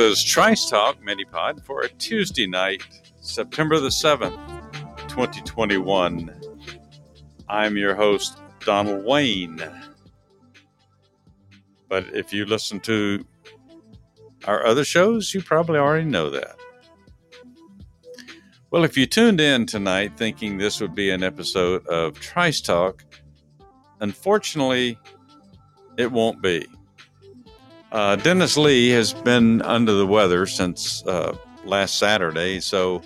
Is Trice Talk Minipod for a Tuesday night, September the 7th, 2021. I'm your host, Donald Wayne. But if you listen to our other shows, you probably already know that. Well, if you tuned in tonight thinking this would be an episode of Trice Talk, unfortunately, it won't be. Uh, Dennis Lee has been under the weather since uh, last Saturday, so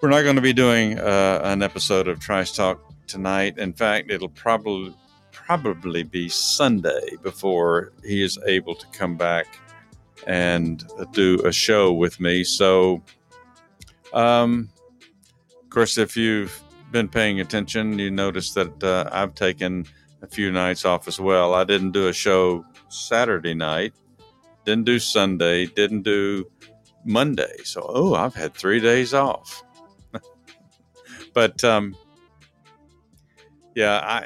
we're not going to be doing uh, an episode of Trice Talk tonight. In fact, it'll probably probably be Sunday before he is able to come back and do a show with me. So, um, of course, if you've been paying attention, you notice that uh, I've taken a few nights off as well. I didn't do a show Saturday night, didn't do Sunday, didn't do Monday. So, oh, I've had three days off. but um, yeah, I,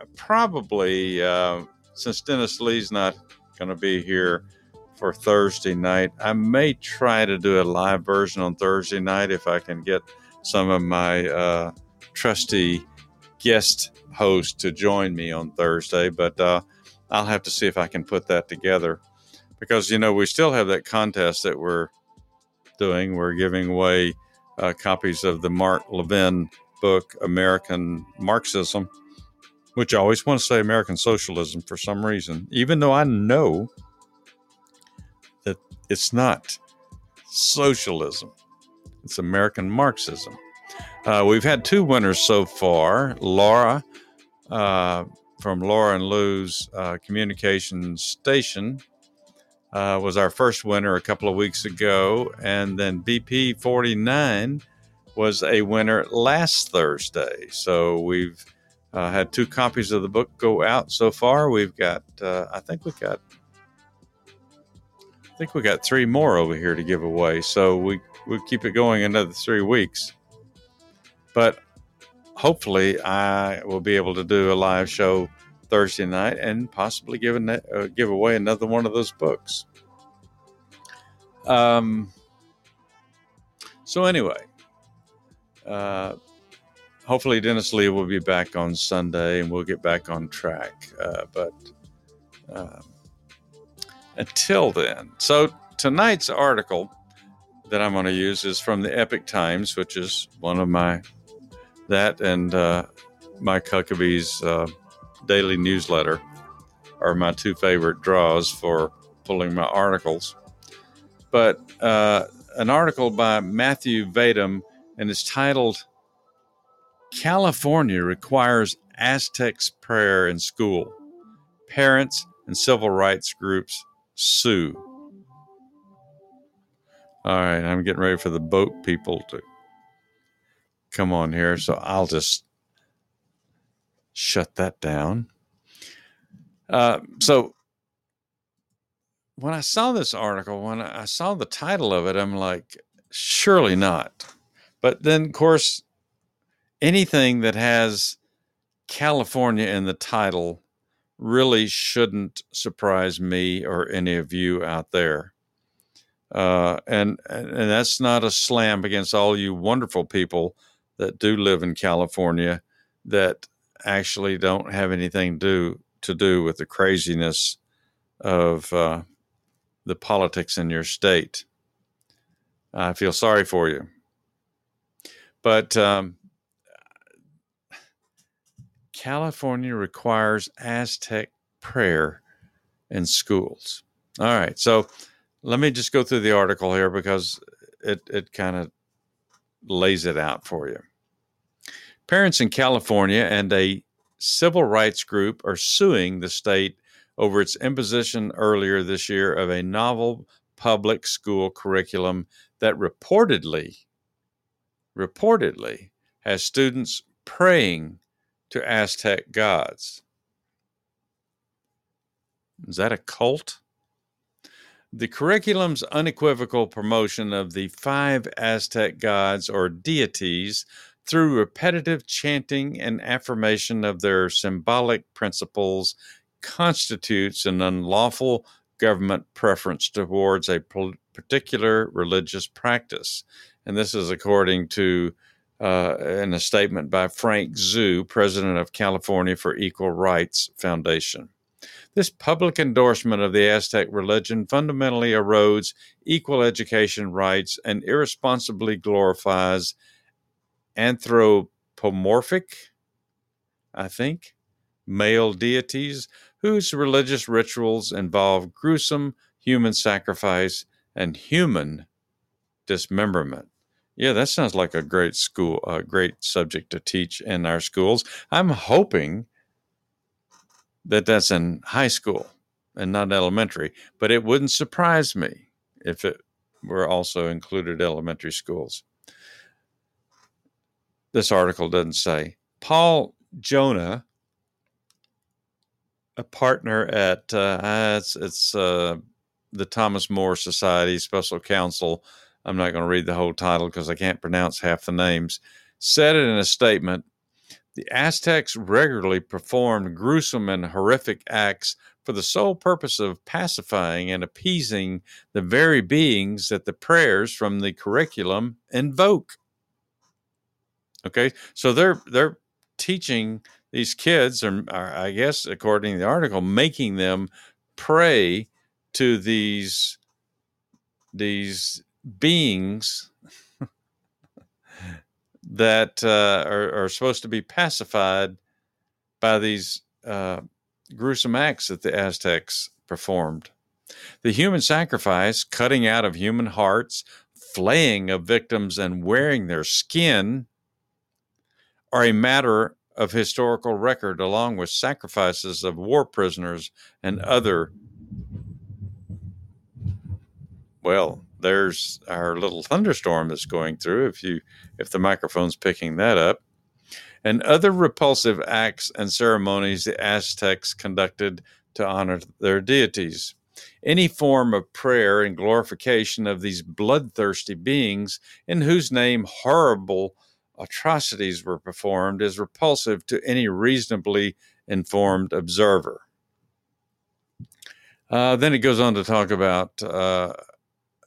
I probably uh, since Dennis Lee's not going to be here for Thursday night, I may try to do a live version on Thursday night if I can get some of my uh, trusty guest hosts to join me on Thursday. But uh, I'll have to see if I can put that together because you know we still have that contest that we're doing. We're giving away uh, copies of the Mark Levin book, American Marxism, which I always want to say American Socialism for some reason, even though I know that it's not socialism, it's American Marxism. Uh, we've had two winners so far. Laura uh, from Laura and Lou's uh, communication station uh, was our first winner a couple of weeks ago. And then BP 49 was a winner last Thursday. So we've uh, had two copies of the book go out so far. We've got, uh, I think we've got, I think we got three more over here to give away. So we we keep it going another three weeks. But hopefully I will be able to do a live show Thursday night and possibly give, an, uh, give away another one of those books. Um, so, anyway, uh, hopefully Dennis Lee will be back on Sunday and we'll get back on track. Uh, but um, until then, so tonight's article that I'm going to use is from the Epoch Times, which is one of my that and uh, Mike Huckabee's uh, daily newsletter are my two favorite draws for pulling my articles. But uh, an article by Matthew Vadum and it's titled California Requires Aztecs Prayer in School. Parents and civil rights groups sue. All right, I'm getting ready for the boat people to come on here. So I'll just shut that down. Uh, so when I saw this article, when I saw the title of it, I'm like, surely not. But then, of course, anything that has California in the title really shouldn't surprise me or any of you out there. Uh, and and that's not a slam against all you wonderful people that do live in California that actually don't have anything do, to do with the craziness of uh, the politics in your state. I feel sorry for you. But um, California requires Aztec prayer in schools. All right. So let me just go through the article here because it, it kind of lays it out for you. Parents in California and a civil rights group are suing the state over its imposition earlier this year of a novel public school curriculum that reportedly reportedly has students praying to Aztec gods. Is that a cult? The curriculum's unequivocal promotion of the five Aztec gods or deities through repetitive chanting and affirmation of their symbolic principles constitutes an unlawful government preference towards a particular religious practice. And this is according to uh, in a statement by Frank Xu, president of California for Equal Rights Foundation. This public endorsement of the Aztec religion fundamentally erodes equal education rights and irresponsibly glorifies anthropomorphic, I think, male deities whose religious rituals involve gruesome human sacrifice and human dismemberment. Yeah, that sounds like a great school, a great subject to teach in our schools. I'm hoping that that's in high school and not elementary, but it wouldn't surprise me if it were also included elementary schools. This article doesn't say. Paul Jonna, a partner at uh, it's it's uh, the Thomas More Society Special Counsel I'm not going to read the whole title because I can't pronounce half the names, said it in a statement the Aztecs regularly performed gruesome and horrific acts for the sole purpose of pacifying and appeasing the very beings that the prayers from the curriculum invoke. Okay, so they're they're teaching these kids, or, I guess according to the article, making them pray to these these beings that uh, are, are, supposed to be pacified by these uh, gruesome acts that the Aztecs performed. The human sacrifice, cutting out of human hearts, flaying of victims, and wearing their skin are a matter of historical record, along with sacrifices of war prisoners and other, well, there's our little thunderstorm that's going through if you if the microphone's picking that up. And other repulsive acts and ceremonies the aztecs conducted to honor their deities. Any form of prayer and glorification of these bloodthirsty beings in whose name horrible atrocities were performed is repulsive to any reasonably informed observer. Uh, then it goes on to talk about uh,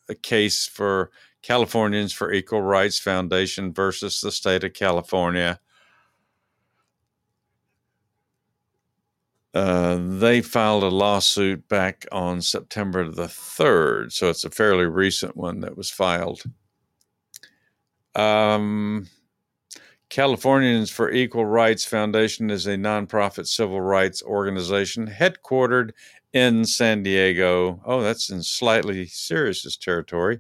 a case for Californians for Equal Rights Foundation versus the state of California. Uh, they filed a lawsuit back on September the 3rd, so it's a fairly recent one that was filed. Um, Californians for Equal Rights Foundation is a nonprofit civil rights organization headquartered in San Diego. Oh, that's in slightly serious territory.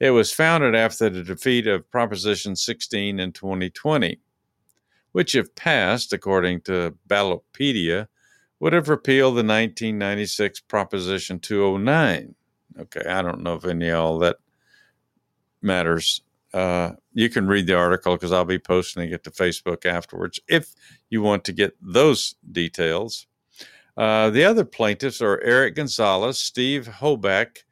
It was founded after the defeat of Proposition 16 in 2020, which, if passed, according to Ballotpedia, would have repealed the 1996 Proposition 209. Okay, I don't know if any of all that matters. Uh, you can read the article because I'll be posting it to Facebook afterwards if you want to get those details. Uh, the other plaintiffs are Eric Gonzalez, Steve Hoback,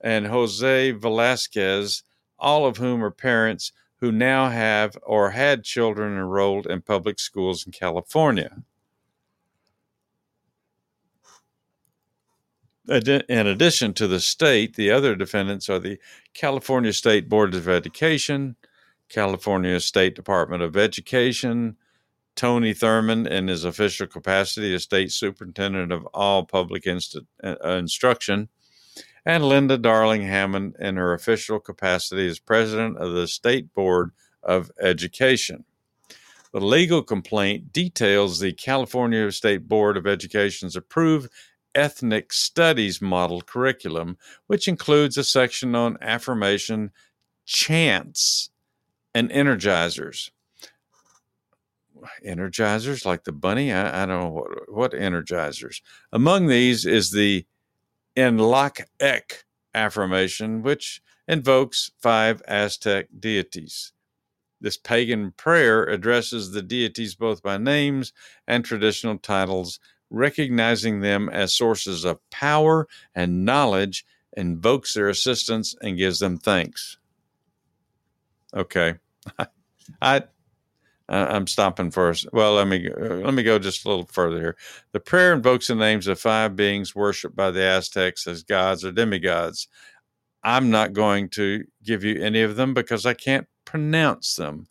and Jose Velasquez, all of whom are parents who now have or had children enrolled in public schools in California. In addition to the state, the other defendants are the California State Board of Education, California State Department of Education, Tony Thurmond in his official capacity as state superintendent of all public inst- uh, instruction, and Linda Darling Hammond in her official capacity as president of the State Board of Education. The legal complaint details the California State Board of Education's approved ethnic studies model curriculum, which includes a section on affirmation, chants, and energizers. Energizers like the bunny? I, I don't know what, what energizers. Among these is the In Lak'ech affirmation, which invokes five Aztec deities. This pagan prayer addresses the deities both by names and traditional titles, recognizing them as sources of power and knowledge, invokes their assistance, and gives them thanks. Okay. I I'm stopping first. Well, let me let me go just a little further here. The prayer invokes the names of five beings worshipped by the Aztecs as gods or demigods. I'm not going to give you any of them because I can't pronounce them.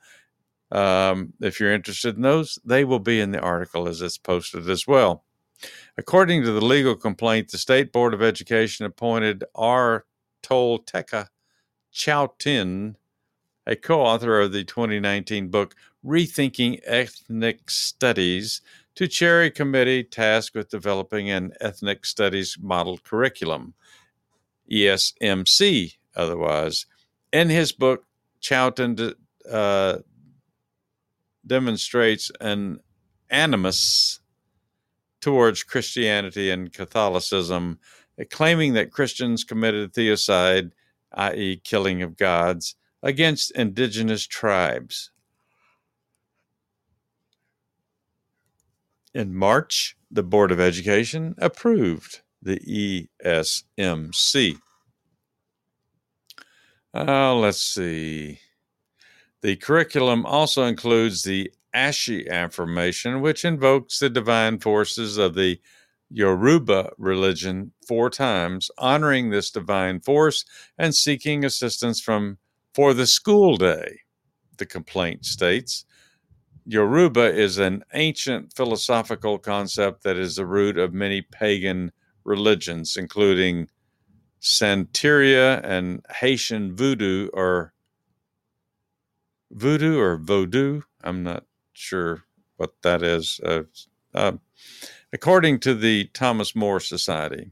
Um, if you're interested in those, they will be in the article as it's posted as well. According to the legal complaint, the State Board of Education appointed R. Tolteca Cuauhtin a co author of the 2019 book Rethinking Ethnic Studies, to chair a committee tasked with developing an ethnic studies model curriculum, ESMC, otherwise. In his book, Cuauhtin uh, demonstrates an animus towards Christianity and Catholicism, claiming that Christians committed theocide, i.e., killing of gods, against indigenous tribes. In March, the Board of Education approved the ESMC. Uh, let's see. The curriculum also includes the Ashe affirmation, which invokes the divine forces of the Yoruba religion four times, honoring this divine force and seeking assistance from for the school day, the complaint states. Yoruba is an ancient philosophical concept that is the root of many pagan religions, including Santeria and Haitian voodoo or voodoo or vodou. I'm not sure what that is. Uh, uh, according to the Thomas More Society,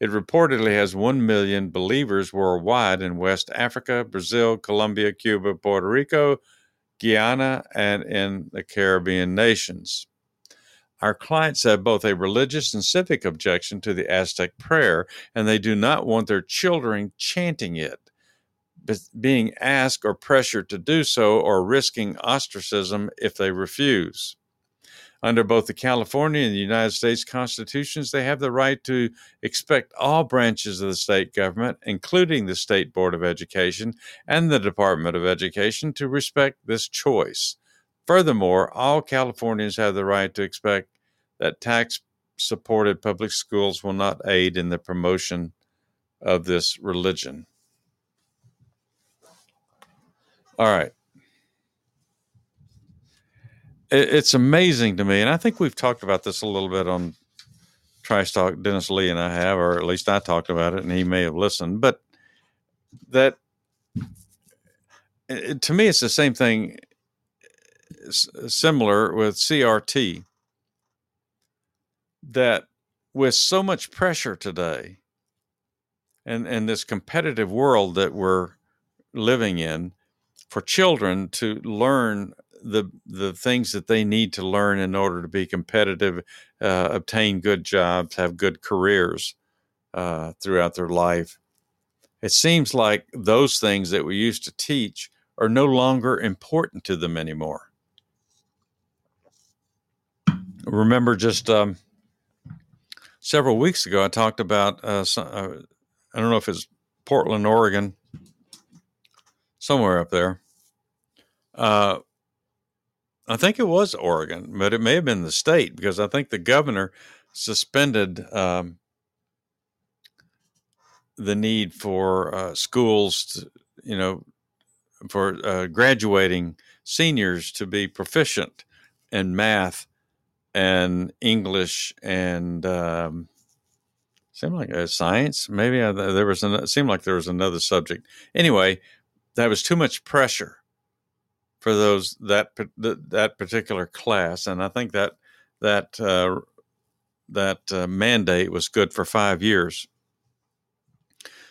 it reportedly has 1 million believers worldwide in West Africa, Brazil, Colombia, Cuba, Puerto Rico, Guyana, and in the Caribbean nations. Our clients have both a religious and civic objection to the Aztec prayer, and they do not want their children chanting it, being asked or pressured to do so, or risking ostracism if they refuse. Under both the California and the United States constitutions, they have the right to expect all branches of the state government, including the State Board of Education and the Department of Education, to respect this choice. Furthermore, all Californians have the right to expect that tax supported public schools will not aid in the promotion of this religion. All right it's amazing to me, and I think we've talked about this a little bit on Trice Talk. Dennis Lee and I have, or at least I talked about it, and he may have listened. But that, it, to me, it's the same thing, similar with CRT. That with so much pressure today, and and this competitive world that we're living in, for children to learn the the things that they need to learn in order to be competitive, uh, obtain good jobs, have good careers uh, throughout their life. It seems like those things that we used to teach are no longer important to them anymore. Remember, just um, several weeks ago, I talked about uh, some, uh, I don't know if it's Portland, Oregon, somewhere up there. Uh, I think it was Oregon, but it may have been the state because I think the governor suspended um, the need for uh, schools, to, you know, for uh, graduating seniors to be proficient in math and English and um, seemed like uh, science. Maybe I, there was an, seemed like there was another subject. Anyway, that was too much pressure for those that that particular class, and I think that that uh, that uh, mandate was good for five years.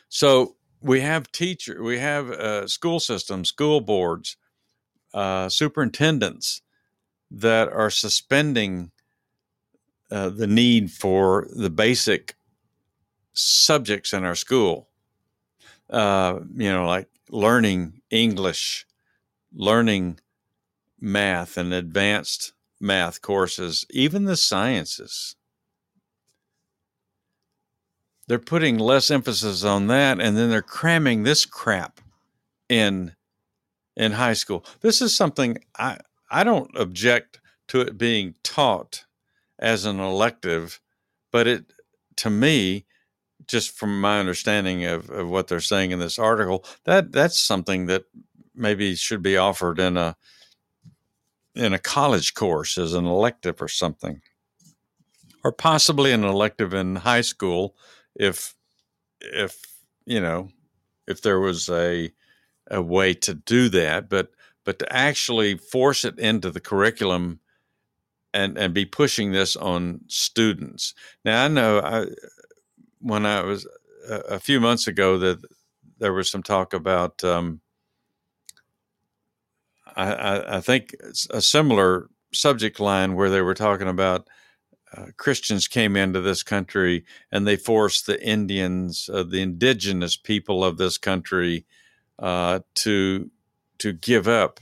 So we have teacher, we have uh, school systems, school boards, uh, superintendents that are suspending uh, the need for the basic subjects in our school. Uh, you know, like learning English, learning math and advanced math courses, even the sciences. They're putting less emphasis on that, and then they're cramming this crap in in high school. This is something I I don't object to it being taught as an elective, but it to me, just from my understanding of, of what they're saying in this article, that that's something that maybe should be offered in a in a college course as an elective or something, or possibly an elective in high school if if you know if there was a a way to do that, but but to actually force it into the curriculum and and be pushing this on students. Now I know I when I was a, a few months ago that there was some talk about um, I, I, think a similar subject line where they were talking about uh, Christians came into this country and they forced the Indians, uh, the indigenous people of this country, uh, to to give up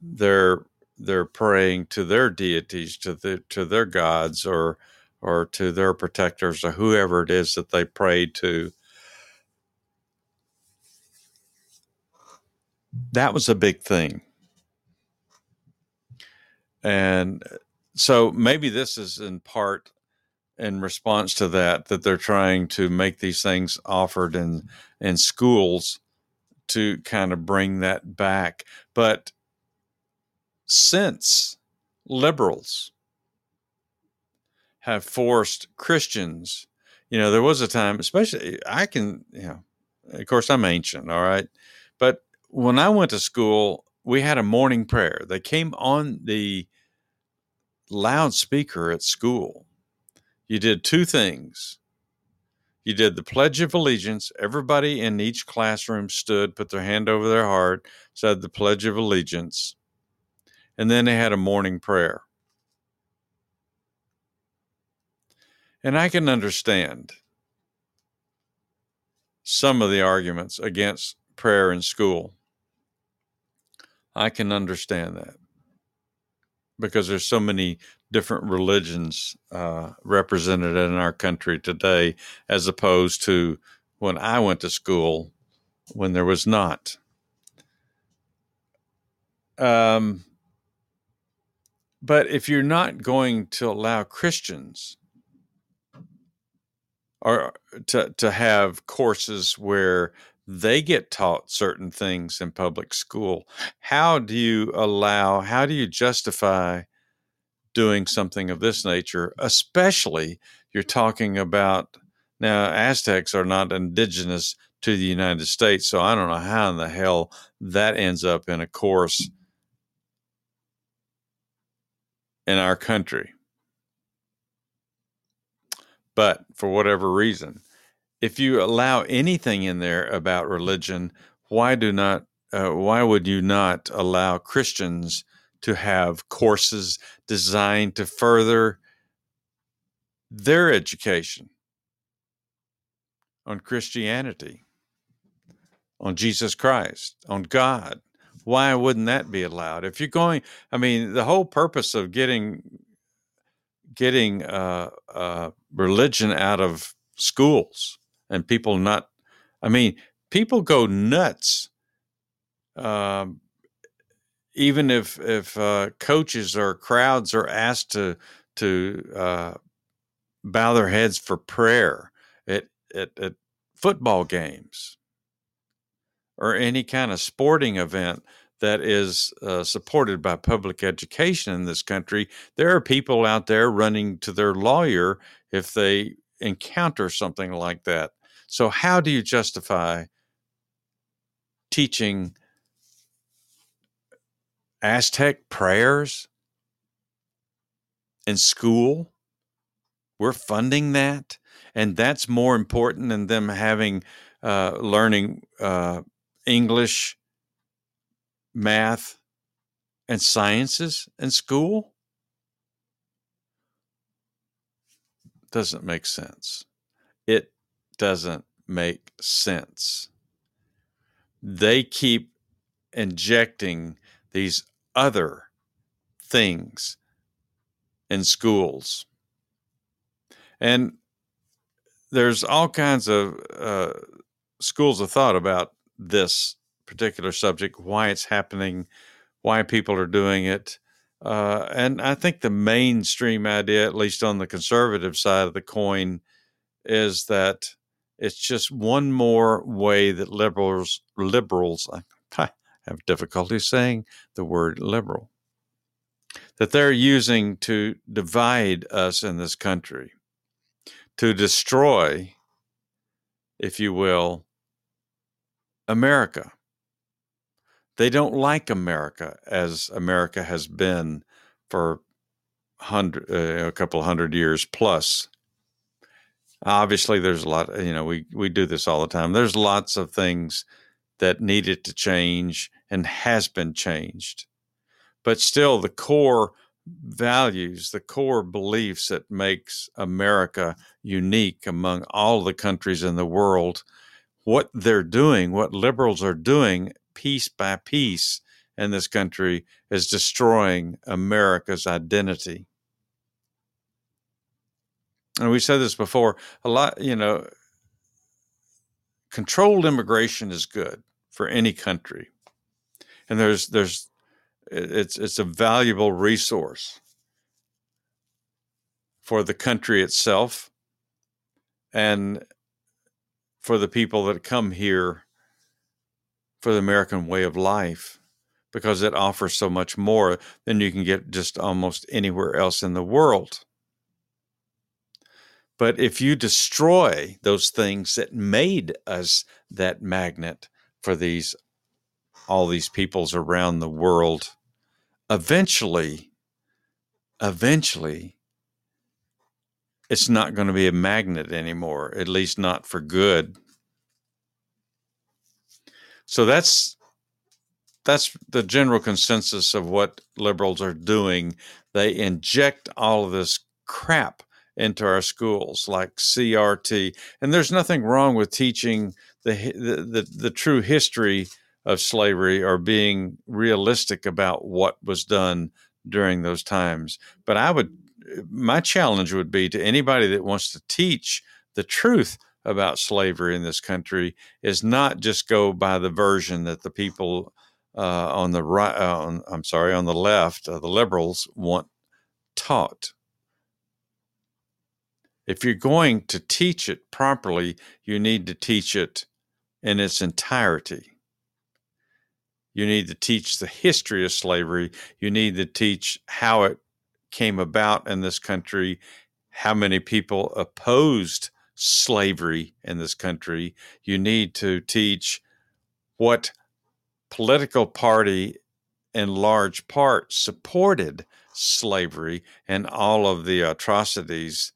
their their praying to their deities, to the to their gods, or or to their protectors, or whoever it is that they prayed to. That was a big thing. And uh, so maybe this is in part in response to that that they're trying to make these things offered in in schools to kind of bring that back. But since liberals have forced christians you know there was a time especially i can you know of course i'm ancient all right? But when i went to school we had a morning prayer they came on the loudspeaker at school, you did two things. You did the Pledge of Allegiance. Everybody in each classroom stood, put their hand over their heart, said the Pledge of Allegiance. And then they had a morning prayer. And I can understand some of the arguments against prayer in school. I can understand that because there's so many different religions uh, represented in our country today, as opposed to when I went to school when there was not. Um, but if you're not going to allow Christians or to to have courses where they get taught certain things in public school. How do you allow, how do you justify doing something of this nature, especially you're talking about now, Aztecs are not indigenous to the United States, so I don't know how in the hell that ends up in a course in our country. But for whatever reason, if you allow anything in there about religion, why do not uh, why would you not allow Christians to have courses designed to further their education on Christianity, on Jesus Christ, on God? Why wouldn't that be allowed? If you're going, I mean, the whole purpose of getting getting uh, uh, religion out of schools and people not i mean people go nuts um, even if if uh, coaches or crowds are asked to to uh, bow their heads for prayer at, at, at football games or any kind of sporting event that is uh, supported by public education in this country, there are people out there running to their lawyer if they encounter something like that. So, how do you justify teaching Aztec prayers in school? We're funding that, and that's more important than them having uh, learning uh, English math, and sciences in school? Doesn't make sense. It doesn't make sense. They keep injecting these other things in schools. And there's all kinds of uh, schools of thought about this particular subject, why it's happening, why people are doing it. Uh, and I think the mainstream idea, at least on the conservative side of the coin, is that it's just one more way that liberals liberals I have difficulty saying the word liberal that they're using to divide us in this country, to destroy, if you will, America they don't like America as America has been for hundred, uh, a couple hundred years plus. Obviously, there's a lot. You know, we we do this all the time. There's lots of things that needed to change and has been changed, but still, the core values, the core beliefs that makes America unique among all the countries in the world, what they're doing, what liberals are doing piece by piece in this country is destroying America's identity. And we said this before a lot, you know, controlled immigration is good for any country. And there's, there's, it's, it's a valuable resource for the country itself and for the people that come here for the American way of life because it offers so much more than you can get just almost anywhere else in the world. But if you destroy those things that made us that magnet for these all these peoples around the world, eventually, eventually, it's not going to be a magnet anymore, at least not for good. So that's that's the general consensus of what liberals are doing. They inject all of this crap into our schools, like CRT, and there's nothing wrong with teaching the the, the, the true history of slavery or being realistic about what was done during those times. But I would, my challenge would be to anybody that wants to teach the truth about slavery in this country is not just go by the version that the people uh, on the right, uh, on, I'm sorry, on the left, uh, the liberals want taught. If you're going to teach it properly, you need to teach it in its entirety. You need to teach the history of slavery. You need to teach how it came about in this country, how many people opposed slavery in this country. You need to teach what political party in large part supported slavery and all of the atrocities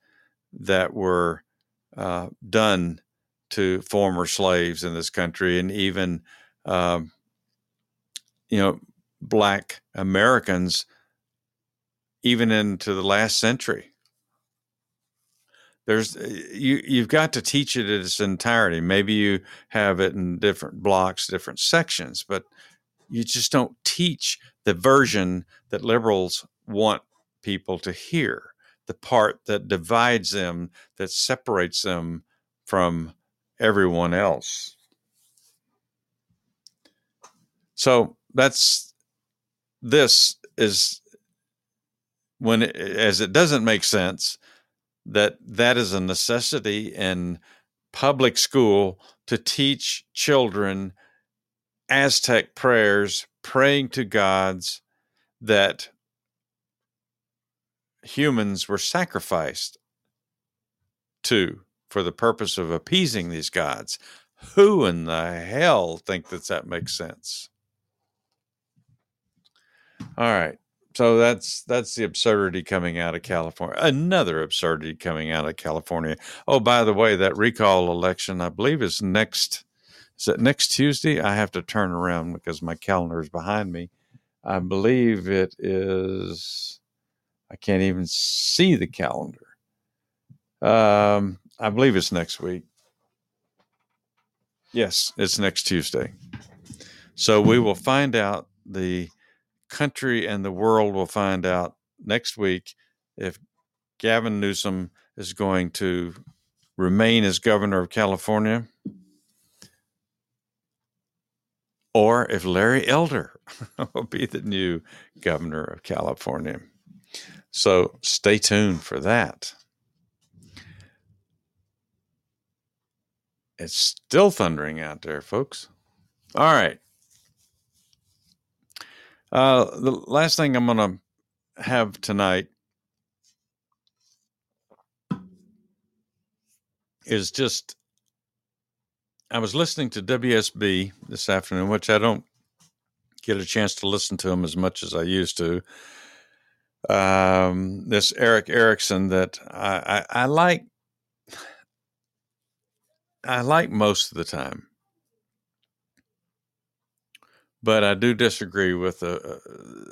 that were uh, done to former slaves in this country and even um, you know black americans even into the last century there's uh, you you've got to teach it in its entirety. Maybe you have it in different blocks, different sections, but you just don't teach the version that liberals want people to hear, the part that divides them, that separates them from everyone else. So that's this is when it, as it doesn't make sense that that is a necessity in public school to teach children Aztec prayers praying to gods that humans were sacrificed to for the purpose of appeasing these gods. Who in the hell think that that makes sense? All right. So that's that's the absurdity coming out of California. Another absurdity coming out of California. Oh, by the way, that recall election, I believe, is next. Is it next Tuesday? I have to turn around because my calendar is behind me. I believe it is. I can't even see the calendar. Um, I believe it's next week. Yes, it's next Tuesday. So we will find out the country and the world will find out next week if Gavin Newsom is going to remain as governor of California or if Larry Elder will be the new governor of California. So stay tuned for that. It's still thundering out there, folks. All right. Uh, the last thing I'm going to have tonight is just I was listening to WSB this afternoon, which I don't get a chance to listen to them as much as I used to. Um, this Erick Erickson that I, I, I like, I like most of the time but I do disagree with uh,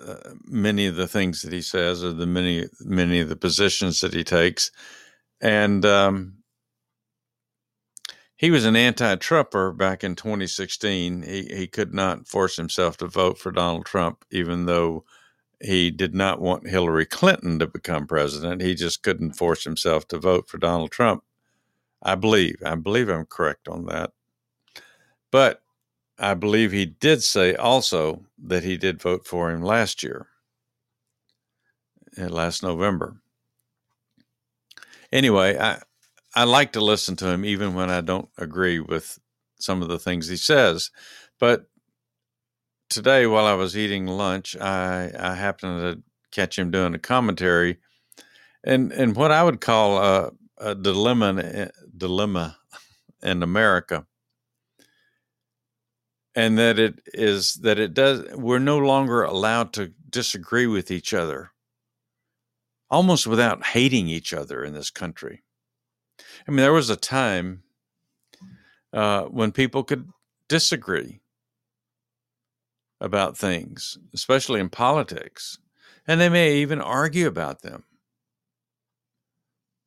uh, many of the things that he says, or the many many of the positions that he takes, and um, he was an anti-Trumper back in 2016. He he could not force himself to vote for Donald Trump, even though he did not want Hillary Clinton to become president. He just couldn't force himself to vote for Donald Trump. I believe. I believe I'm correct on that. But I believe he did say also that he did vote for him last year, uh, last November. Anyway, I I like to listen to him even when I don't agree with some of the things he says. But today, while I was eating lunch, I I happened to catch him doing a commentary, and and what I would call a, a dilemma dilemma in America and that it is that it does we're no longer allowed to disagree with each other almost without hating each other in this country. I mean there was a time uh, when people could disagree about things especially in politics and they may even argue about them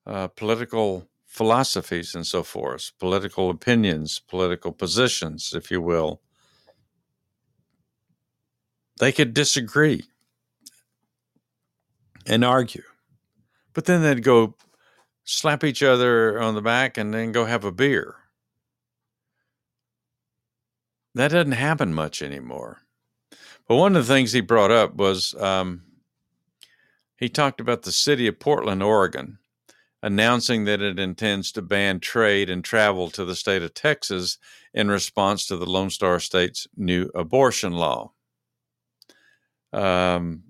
uh, political philosophies and so forth political opinions political positions if you will they could disagree and argue, but then they'd go slap each other on the back and then go have a beer. That doesn't happen much anymore. But one of the things he brought up was um, he talked about the city of Portland, Oregon, announcing that it intends to ban trade and travel to the state of Texas in response to the Lone Star State's new abortion law. Um,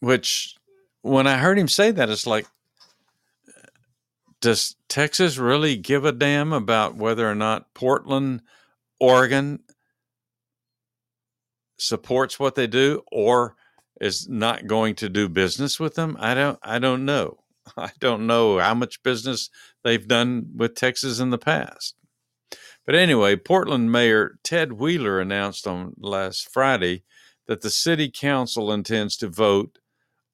which, when I heard him say that, it's like, does Texas really give a damn about whether or not Portland, Oregon supports what they do or is not going to do business with them? I don't I don't know. I don't know how much business they've done with Texas in the past. But anyway, Portland Mayor Ted Wheeler announced on last Friday that the city council intends to vote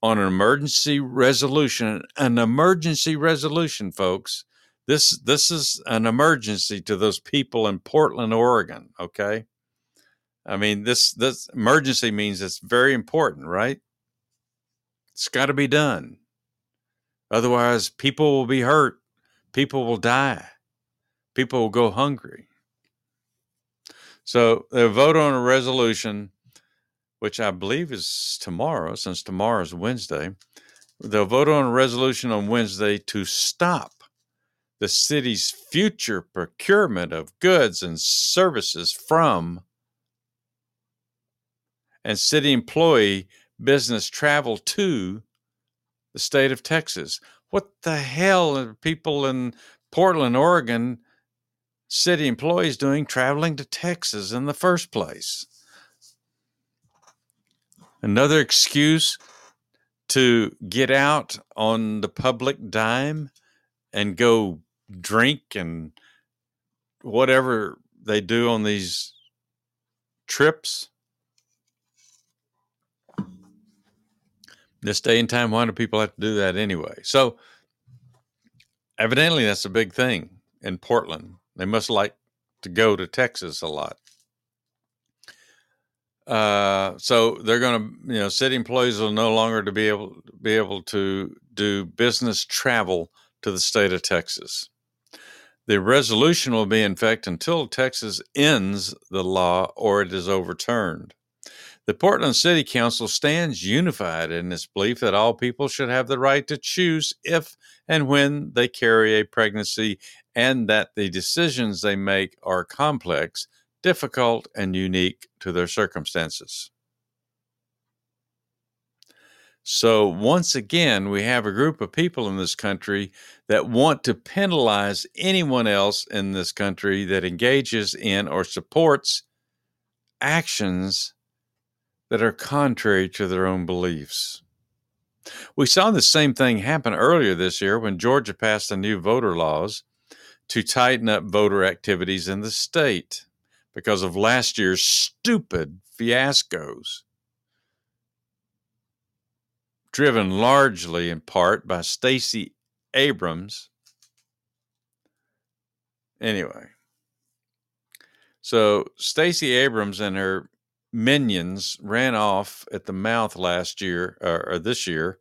on an emergency resolution. An emergency resolution, folks. This this is an emergency to those people in Portland, Oregon. Okay, I mean this this emergency means it's very important, right? It's got to be done. Otherwise, people will be hurt. People will die people will go hungry. So they'll vote on a resolution, which I believe is tomorrow, since tomorrow is Wednesday. They'll vote on a resolution on Wednesday to stop the city's future procurement of goods and services from and city employee business travel to the state of Texas. What the hell are people in Portland, Oregon, city employees doing traveling to Texas in the first place? Another excuse to get out on the public dime and go drink and whatever they do on these trips. This day and time, why do people have to do that anyway? So, evidently, that's a big thing in Portland. They must like to go to Texas a lot. Uh, so they're going to, you know, city employees will no longer to be able be able to do business travel to the state of Texas. The resolution will be in effect until Texas ends the law or it is overturned. The Portland City Council stands unified in its belief that all people should have the right to choose if and when they carry a pregnancy and that the decisions they make are complex difficult and unique to their circumstances. So, once again, we have a group of people in this country that want to penalize anyone else in this country that engages in or supports actions that are contrary to their own beliefs. We saw the same thing happen earlier this year when Georgia passed the new voter laws to tighten up voter activities in the state because of last year's stupid fiascos, driven largely in part by Stacey Abrams. Anyway, so Stacey Abrams and her minions ran off at the mouth last year or, or this year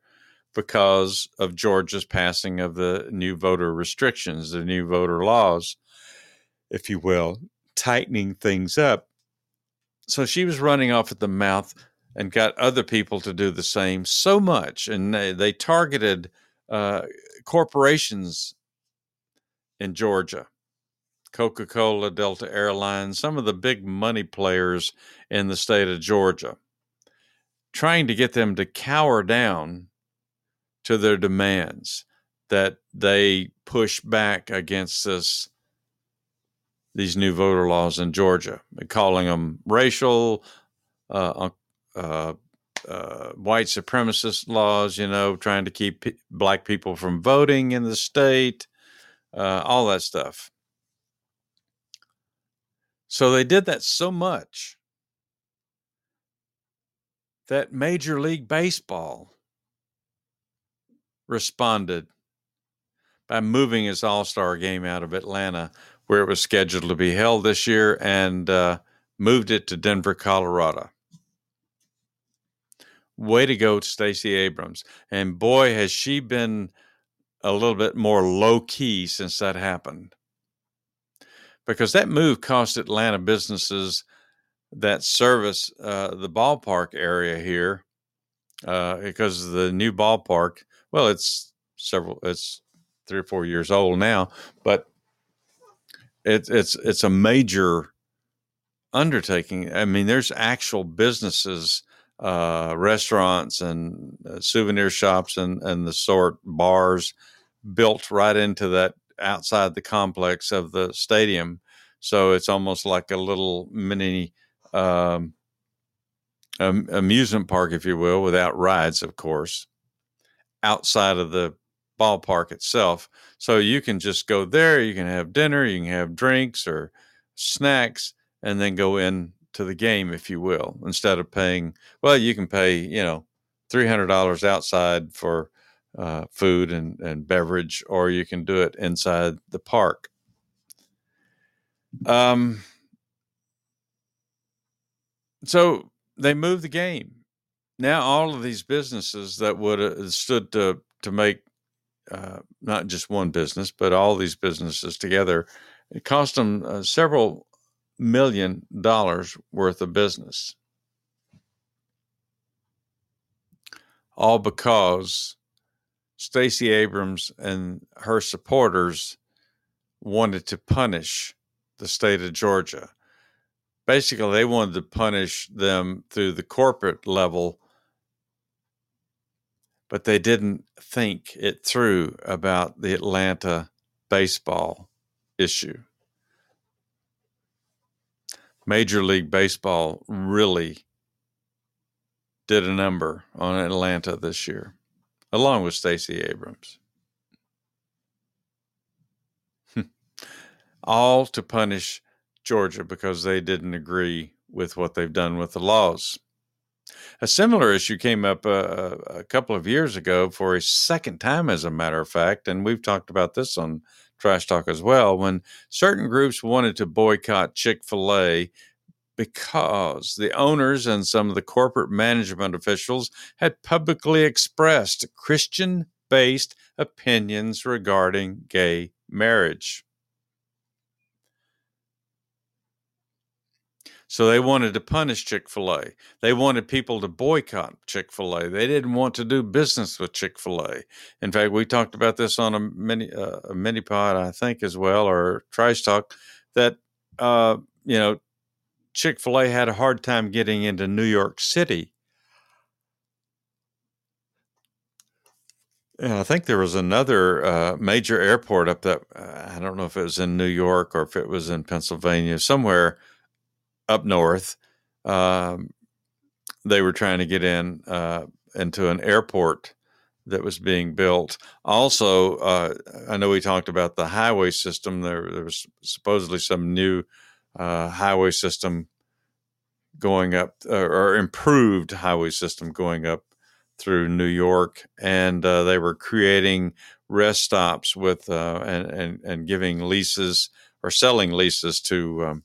because of Georgia's passing of the new voter restrictions, the new voter laws, if you will tightening things up. So she was running off at the mouth and got other people to do the same so much. And they, they targeted uh, corporations in Georgia Coca Cola, Delta Airlines, some of the big money players in the state of Georgia, trying to get them to cower down to their demands that they push back against this these new voter laws in Georgia, calling them racial, uh, uh, uh, white supremacist laws, you know, trying to keep p- black people from voting in the state, uh, all that stuff. So they did that so much that Major League Baseball responded by moving its All Star game out of Atlanta where it was scheduled to be held this year and uh, moved it to Denver, Colorado. Way to go, Stacey Abrams. And boy, has she been a little bit more low key since that happened. Because that move cost Atlanta businesses that service uh, the ballpark area here, uh, because the new ballpark, well, it's several, it's three or four years old now, but it's it's it's a major undertaking. I mean, there's actual businesses, uh, restaurants, and uh, souvenir shops, and and the sort bars built right into that outside the complex of the stadium. So it's almost like a little mini um, amusement park, if you will, without rides, of course, outside of the ballpark itself. So you can just go there, you can have dinner, you can have drinks or snacks, and then go in to the game, if you will, instead of paying. Well, you can pay, you know, three hundred dollars outside for uh, food and, and beverage, or you can do it inside the park. Um, so they moved the game. Now all of these businesses that would have stood to to make uh, not just one business, but all these businesses together. It cost them uh, several million dollars worth of business. All because Stacey Abrams and her supporters wanted to punish the state of Georgia basically they wanted to punish them through the corporate level but they didn't think it through about the Atlanta baseball issue. Major League Baseball really did a number on Atlanta this year, along with Stacey Abrams. All to punish Georgia because they didn't agree with what they've done with the laws. A similar issue came up uh, a couple of years ago for a second time, as a matter of fact, and we've talked about this on Trice Talk as well. When certain groups wanted to boycott Chick fil A because the owners and some of the corporate management officials had publicly expressed Christian based opinions regarding gay marriage. So they wanted to punish Chick fil A. They wanted people to boycott Chick fil A. They didn't want to do business with Chick fil A. In fact, we talked about this on a mini, uh, a mini pod, I think, as well, or Trice Talk, that, uh, you know, Chick fil A had a hard time getting into New York City. And I think there was another uh, major airport up that uh, I don't know if it was in New York or if it was in Pennsylvania, somewhere up north. Um, they were trying to get in uh, into an airport that was being built. Also, uh, I know we talked about the highway system. There, there was supposedly some new uh, highway system going up, or improved highway system going up through New York, and uh, they were creating rest stops with uh, and, and and giving leases or selling leases to um,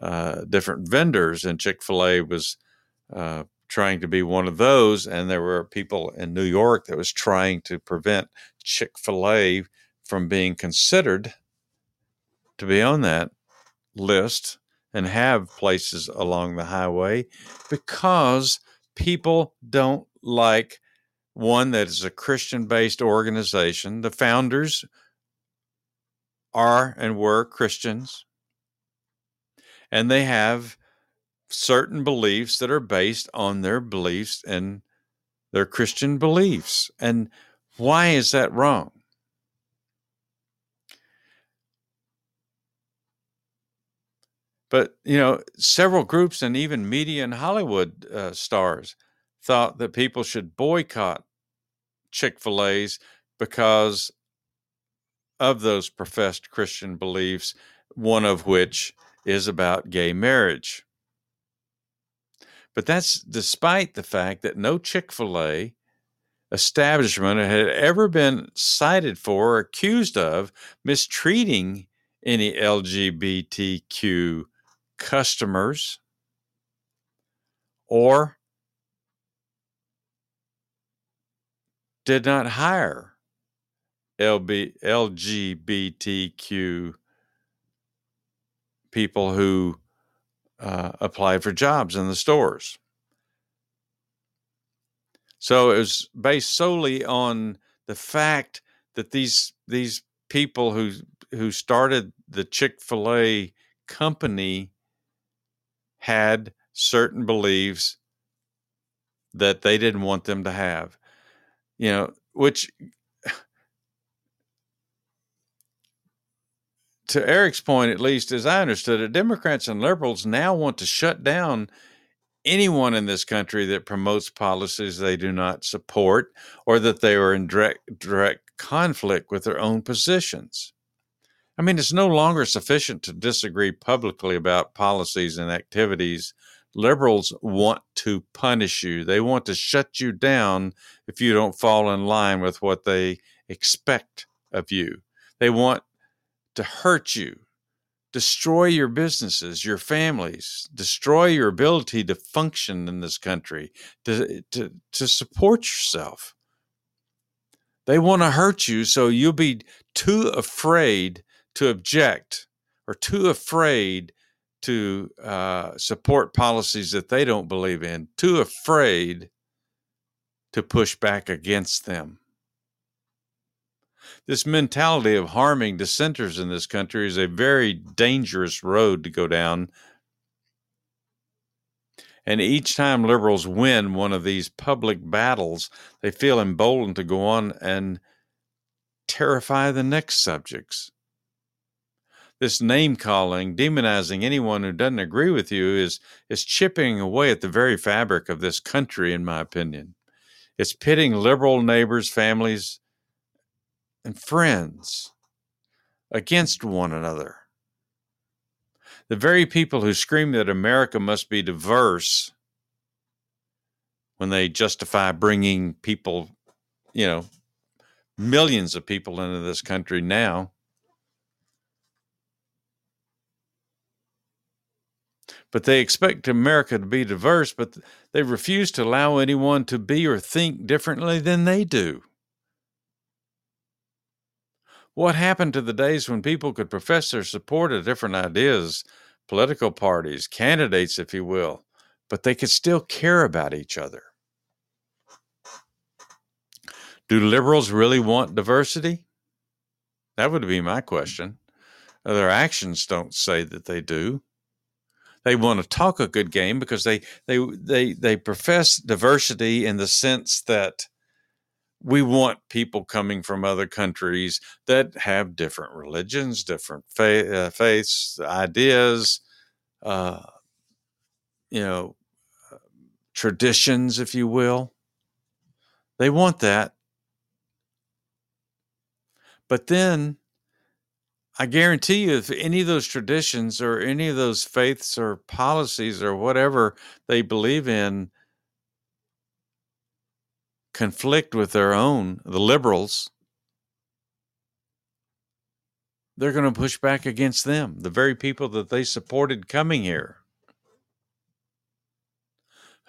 uh, different vendors, and Chick fil A was uh, trying to be one of those. And there were people in New York that was trying to prevent Chick fil A from being considered to be on that list and have places along the highway because people don't like one that is a Christian based organization. The founders are and were Christians and they have certain beliefs that are based on their beliefs and their Christian beliefs. And why is that wrong? But, you know, several groups and even media and Hollywood uh, stars thought that people should boycott Chick fil A's because of those professed Christian beliefs, one of which is about gay marriage. But that's despite the fact that no Chick fil A establishment had ever been cited for or accused of mistreating any LGBTQ customers or did not hire LB, LGBTQ people who uh, applied for jobs in the stores. So it was based solely on the fact that these these people who who started the Chick Fil A company had certain beliefs that they didn't want them to have, you know, which to Erick's point, at least as I understood it, Democrats and liberals now want to shut down anyone in this country that promotes policies they do not support or that they are in direct, direct conflict with their own positions. I mean, it's no longer sufficient to disagree publicly about policies and activities. Liberals want to punish you. They want to shut you down if you don't fall in line with what they expect of you. They want to hurt you, destroy your businesses, your families, destroy your ability to function in this country, to, to, to support yourself. They want to hurt you so you'll be too afraid to object or too afraid to uh, support policies that they don't believe in, too afraid to push back against them this mentality of harming dissenters in this country is a very dangerous road to go down And each time liberals win one of these public battles, they feel emboldened to go on and terrify the next subjects. This name calling, demonizing anyone who doesn't agree with you is, is chipping away at the very fabric of this country, in my opinion. It's pitting liberal neighbors, families, and friends against one another. The very people who scream that America must be diverse when they justify bringing people, you know, millions of people into this country now. But they expect America to be diverse, but they refuse to allow anyone to be or think differently than they do. What happened to the days when people could profess their support of different ideas, political parties, candidates, if you will, but they could still care about each other? Do liberals really want diversity? That would be my question. Their actions don't say that they do. They want to talk a good game because they they they they profess diversity in the sense that we want people coming from other countries that have different religions, different uh, faiths, ideas, uh, you know, traditions, if you will. They want that. But then I guarantee you, if any of those traditions or any of those faiths or policies or whatever they believe in conflict with their own, the liberals, they're going to push back against them, the very people that they supported coming here.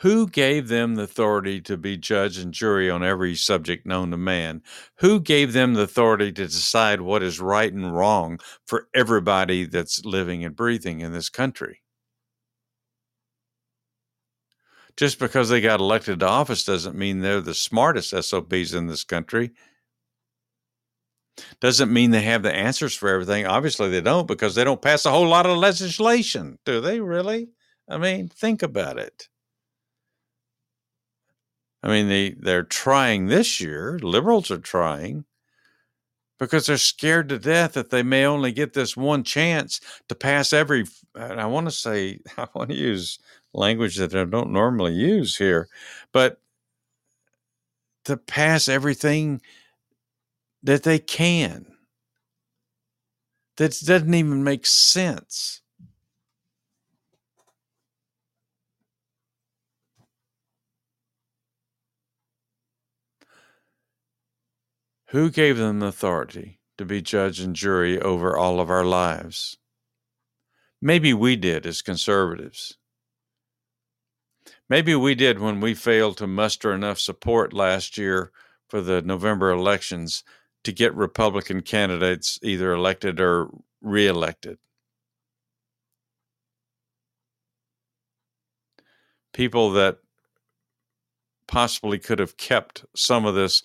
Who gave them the authority to be judge and jury on every subject known to man? Who gave them the authority to decide what is right and wrong for everybody that's living and breathing in this country? Just because they got elected to office doesn't mean they're the smartest SOBs in this country. Doesn't mean they have the answers for everything. Obviously, they don't because they don't pass a whole lot of legislation, do they really? I mean, think about it. I mean, they, they're trying this year, liberals are trying, because they're scared to death that they may only get this one chance to pass every. I want to say, I want to use language that I don't normally use here, but to pass everything that they can. That doesn't even make sense. Who gave them the authority to be judge and jury over all of our lives? Maybe we did as conservatives. Maybe we did when we failed to muster enough support last year for the November elections to get Republican candidates either elected or reelected. People that possibly could have kept some of this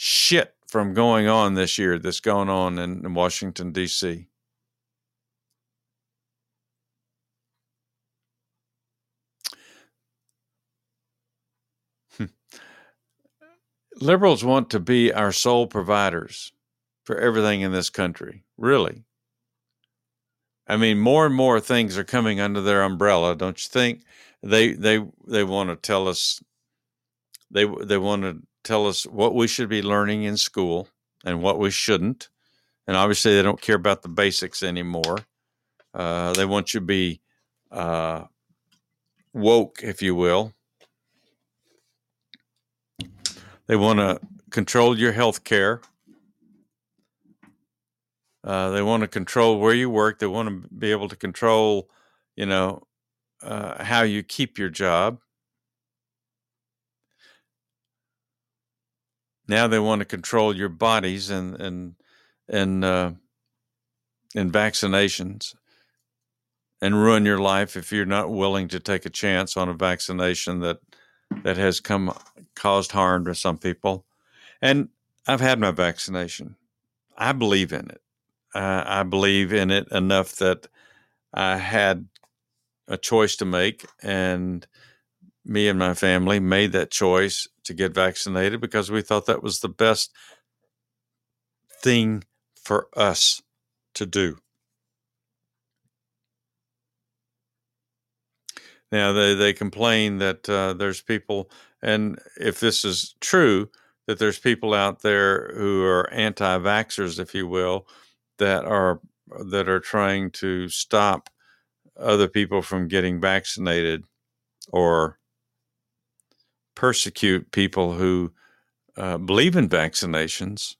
shit from going on this year that's going on in, in Washington, D.C. Hmm. Liberals want to be our sole providers for everything in this country, really. I mean, more and more things are coming under their umbrella, don't you think? They they they want to tell us they they want to tell us what we should be learning in school and what we shouldn't. And obviously, they don't care about the basics anymore. Uh, they want you to be uh, woke, if you will. They want to control your health care. Uh, they want to control where you work. They want to be able to control, you know, uh, how you keep your job. Now they want to control your bodies and and and uh, and vaccinations and ruin your life if you're not willing to take a chance on a vaccination that that has come caused harm to some people. And I've had my vaccination. I believe in it. Uh, I believe in it enough that I had a choice to make, and me and my family made that choice to get vaccinated because we thought that was the best thing for us to do. Now they they complain that uh, there's people, and if this is true, that there's people out there who are anti-vaxxers, if you will, that are that are trying to stop other people from getting vaccinated or persecute people who uh, believe in vaccinations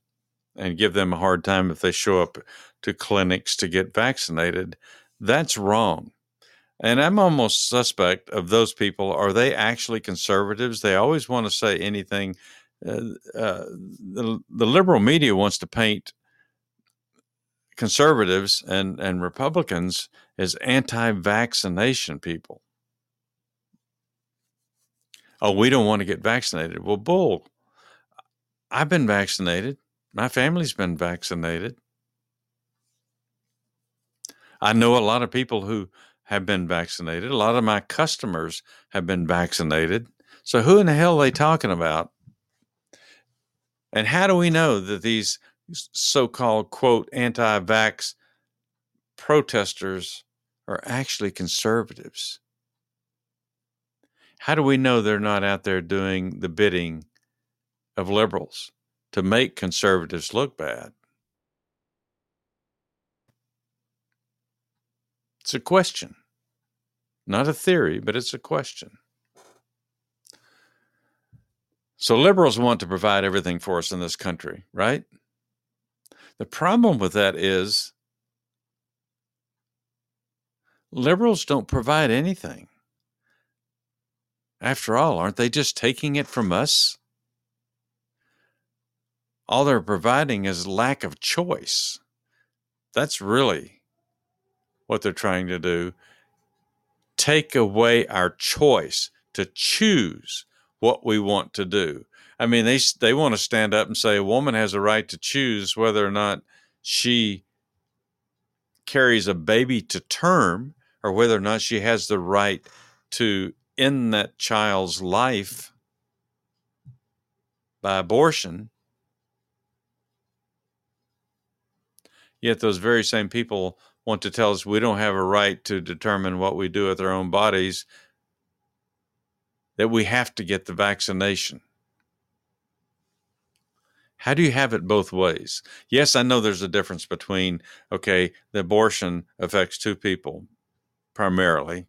and give them a hard time if they show up to clinics to get vaccinated. That's wrong. And I'm almost suspect of those people. Are they actually conservatives? They always want to say anything. Uh, uh, the, the liberal media wants to paint conservatives and, and Republicans as anti vaccination people. Oh, we don't want to get vaccinated. Well, bull. I've been vaccinated. My family's been vaccinated. I know a lot of people who have been vaccinated. A lot of my customers have been vaccinated. So who in the hell are they talking about? And how do we know that these so-called quote anti-vax protesters are actually conservatives? How do we know they're not out there doing the bidding of liberals to make conservatives look bad? It's a question. Not a theory, but it's a question. So liberals want to provide everything for us in this country, right? The problem with that is liberals don't provide anything. After all, aren't they just taking it from us? All they're providing is lack of choice. That's really what they're trying to do take away our choice to choose what we want to do. I mean, they they want to stand up and say a woman has a right to choose whether or not she carries a baby to term or whether or not she has the right to end that child's life by abortion. Yet those very same people want to tell us we don't have a right to determine what we do with our own bodies, that we have to get the vaccination. How do you have it both ways? Yes, I know there's a difference between, okay, the abortion affects two people primarily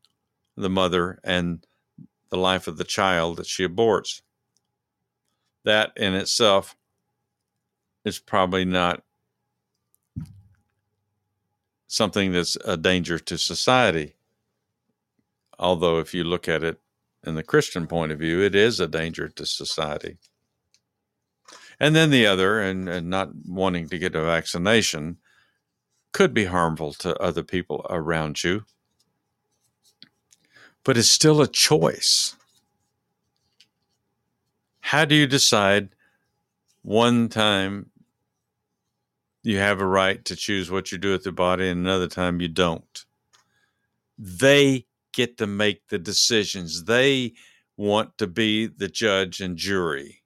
the mother and the life of the child that she aborts. That in itself is probably not something that's a danger to society. Although, if you look at it in the Christian point of view, it is a danger to society. And then the other, and, and not wanting to get a vaccination, could be harmful to other people around you, but it's still a choice. How do you decide one time you have a right to choose what you do with your body, and another time you don't. They get to make the decisions. They want to be the judge and jury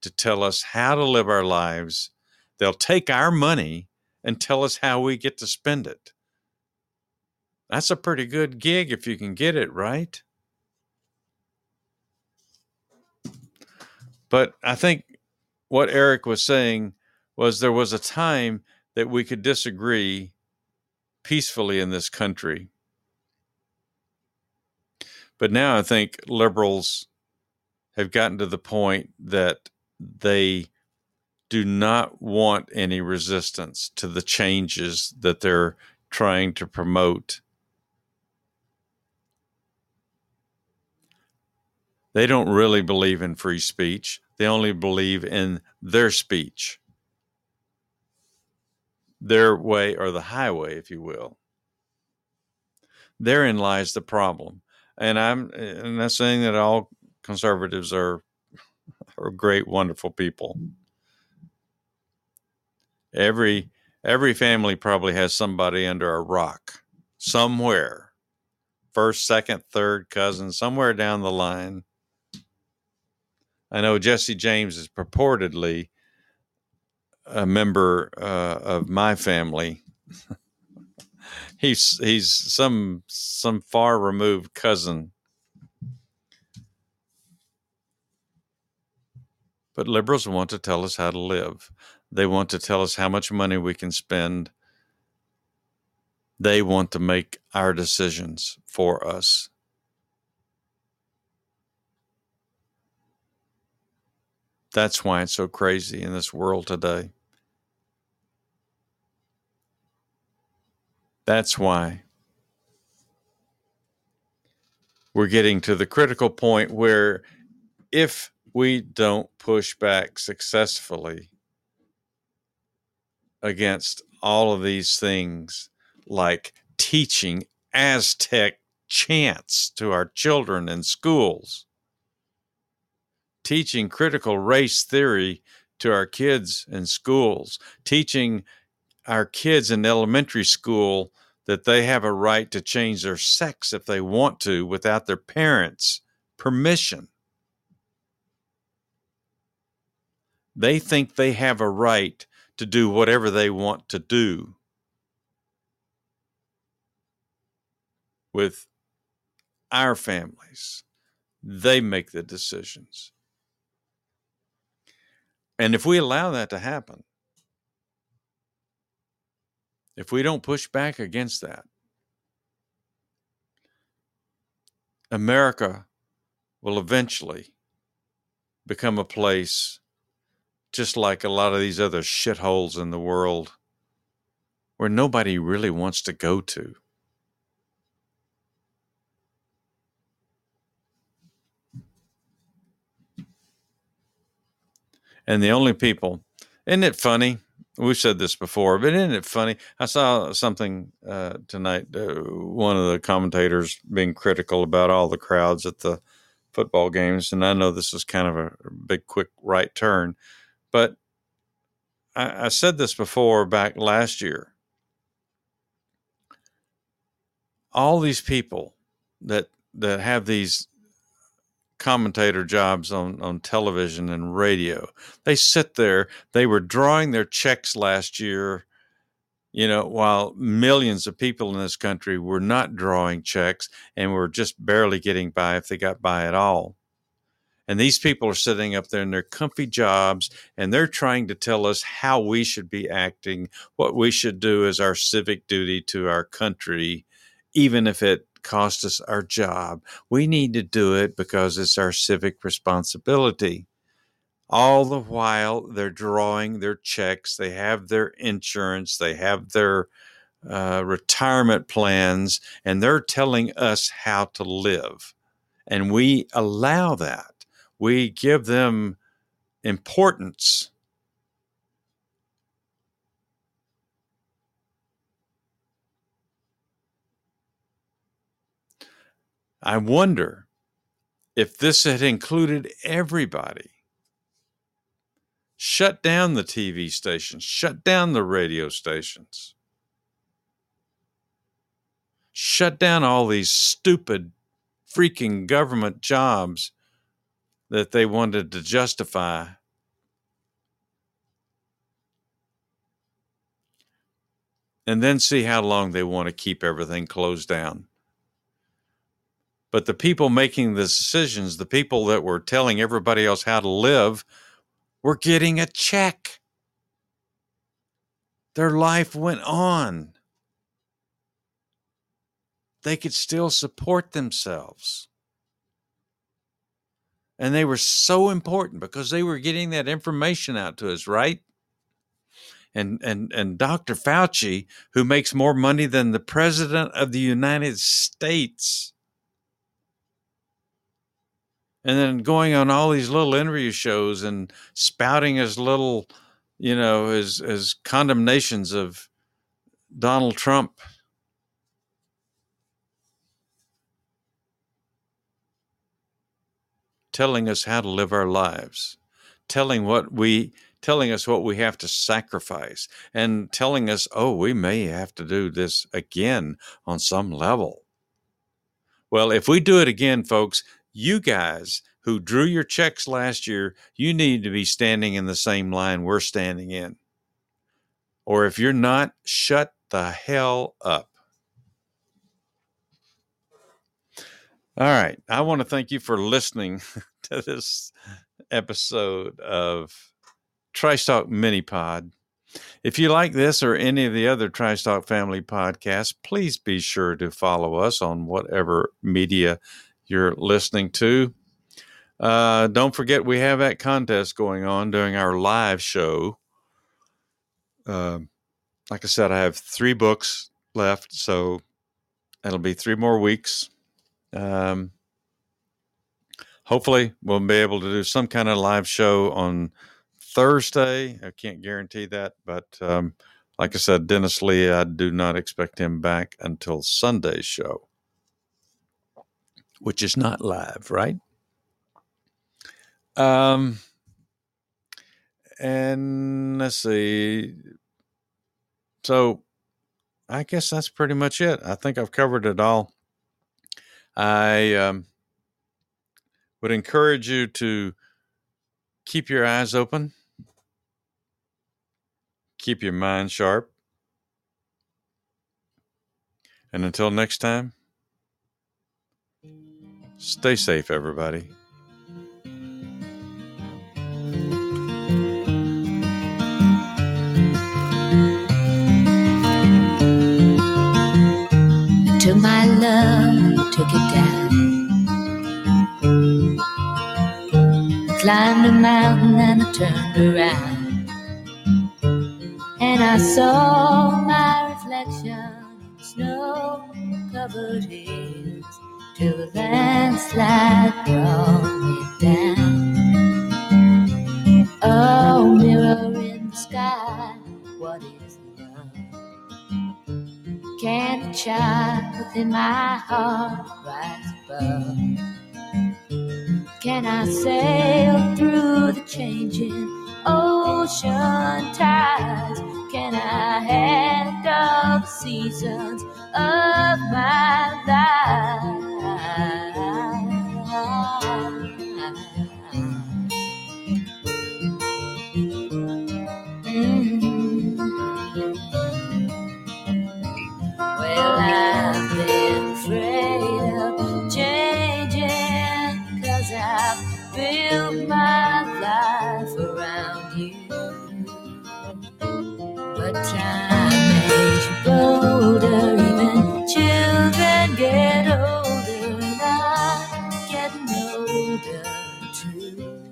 to tell us how to live our lives. They'll take our money and tell us how we get to spend it. That's a pretty good gig if you can get it right. But I think what Erick was saying was there was a time that we could disagree peacefully in this country. But now I think liberals have gotten to the point that they do not want any resistance to the changes that they're trying to promote. They don't really believe in free speech. They only believe in their speech their way or the highway, if you will. Therein lies the problem. And I'm, not saying that all conservatives are, are great, wonderful people. Every every family probably has somebody under a rock somewhere first, second, third cousin, somewhere down the line. I know Jesse James is purportedly a member uh, of my family. he's he's some some far removed cousin. But liberals want to tell us how to live. They want to tell us how much money we can spend. They want to make our decisions for us. That's why it's so crazy in this world today. That's why we're getting to the critical point where if we don't push back successfully against all of these things, like teaching Aztec chants to our children in schools, teaching critical race theory to our kids in schools, teaching our kids in elementary school that they have a right to change their sex if they want to without their parents' permission. They think they have a right to do whatever they want to do with our families. They make the decisions. And if we allow that to happen, if we don't push back against that, America will eventually become a place just like a lot of these other shitholes in the world where nobody really wants to go to. And the only people, isn't it funny? We've said this before, but isn't it funny? I saw something uh, tonight. Uh, one of the commentators being critical about all the crowds at the football games, and I know this is kind of a big, quick right turn, but I, I said this before back last year. All these people that that have these commentator jobs on, on television and radio. They sit there, they were drawing their checks last year, you know, while millions of people in this country were not drawing checks and were just barely getting by if they got by at all. And these people are sitting up there in their comfy jobs and they're trying to tell us how we should be acting, what we should do as our civic duty to our country, even if it cost us our job. We need to do it because it's our civic responsibility. All the while, they're drawing their checks, they have their insurance, they have their uh, retirement plans, and they're telling us how to live. And we allow that. We give them importance I wonder if this had included everybody. Shut down the TV stations, shut down the radio stations, shut down all these stupid freaking government jobs that they wanted to justify. And then see how long they want to keep everything closed down. But the people making the decisions, the people that were telling everybody else how to live, were getting a check. Their life went on. They could still support themselves. And they were so important because they were getting that information out to us, right? and and and Dr. Fauci, who makes more money than the president of the United States, and then going on all these little interview shows and spouting his little, you know, his his condemnations of Donald Trump. Telling us how to live our lives, telling what we telling us what we have to sacrifice and telling us, oh, we may have to do this again on some level. Well, if we do it again, folks, you guys who drew your checks last year, you need to be standing in the same line we're standing in. Or if you're not, shut the hell up. All right. I want to thank you for listening to this episode of Trice Talk Mini Pod. If you like this or any of the other Trice Talk family podcasts, please be sure to follow us on whatever media you're listening to. Uh, don't forget, we have that contest going on during our live show. Uh, like I said, I have three books left, so it'll be three more weeks. Um, hopefully, we'll be able to do some kind of live show on Thursday. I can't guarantee that, but um, like I said, Dennis Lee, I do not expect him back until Sunday's show, which is not live, right? Um, and let's see. So I guess that's pretty much it. I think I've covered it all. I um, would encourage you to keep your eyes open, keep your mind sharp. And until next time, stay safe, everybody. took my love, took it down. Climbed a mountain and I turned around. And I saw my reflection in snow covered hills till a landslide brought me down. Oh, mirror in the sky, what is love? can a child within my heart rise above? Can I sail through the changing ocean tides? Can I handle the seasons of my life? Well, I've been afraid of I've built my life. get older, and I'm getting older too.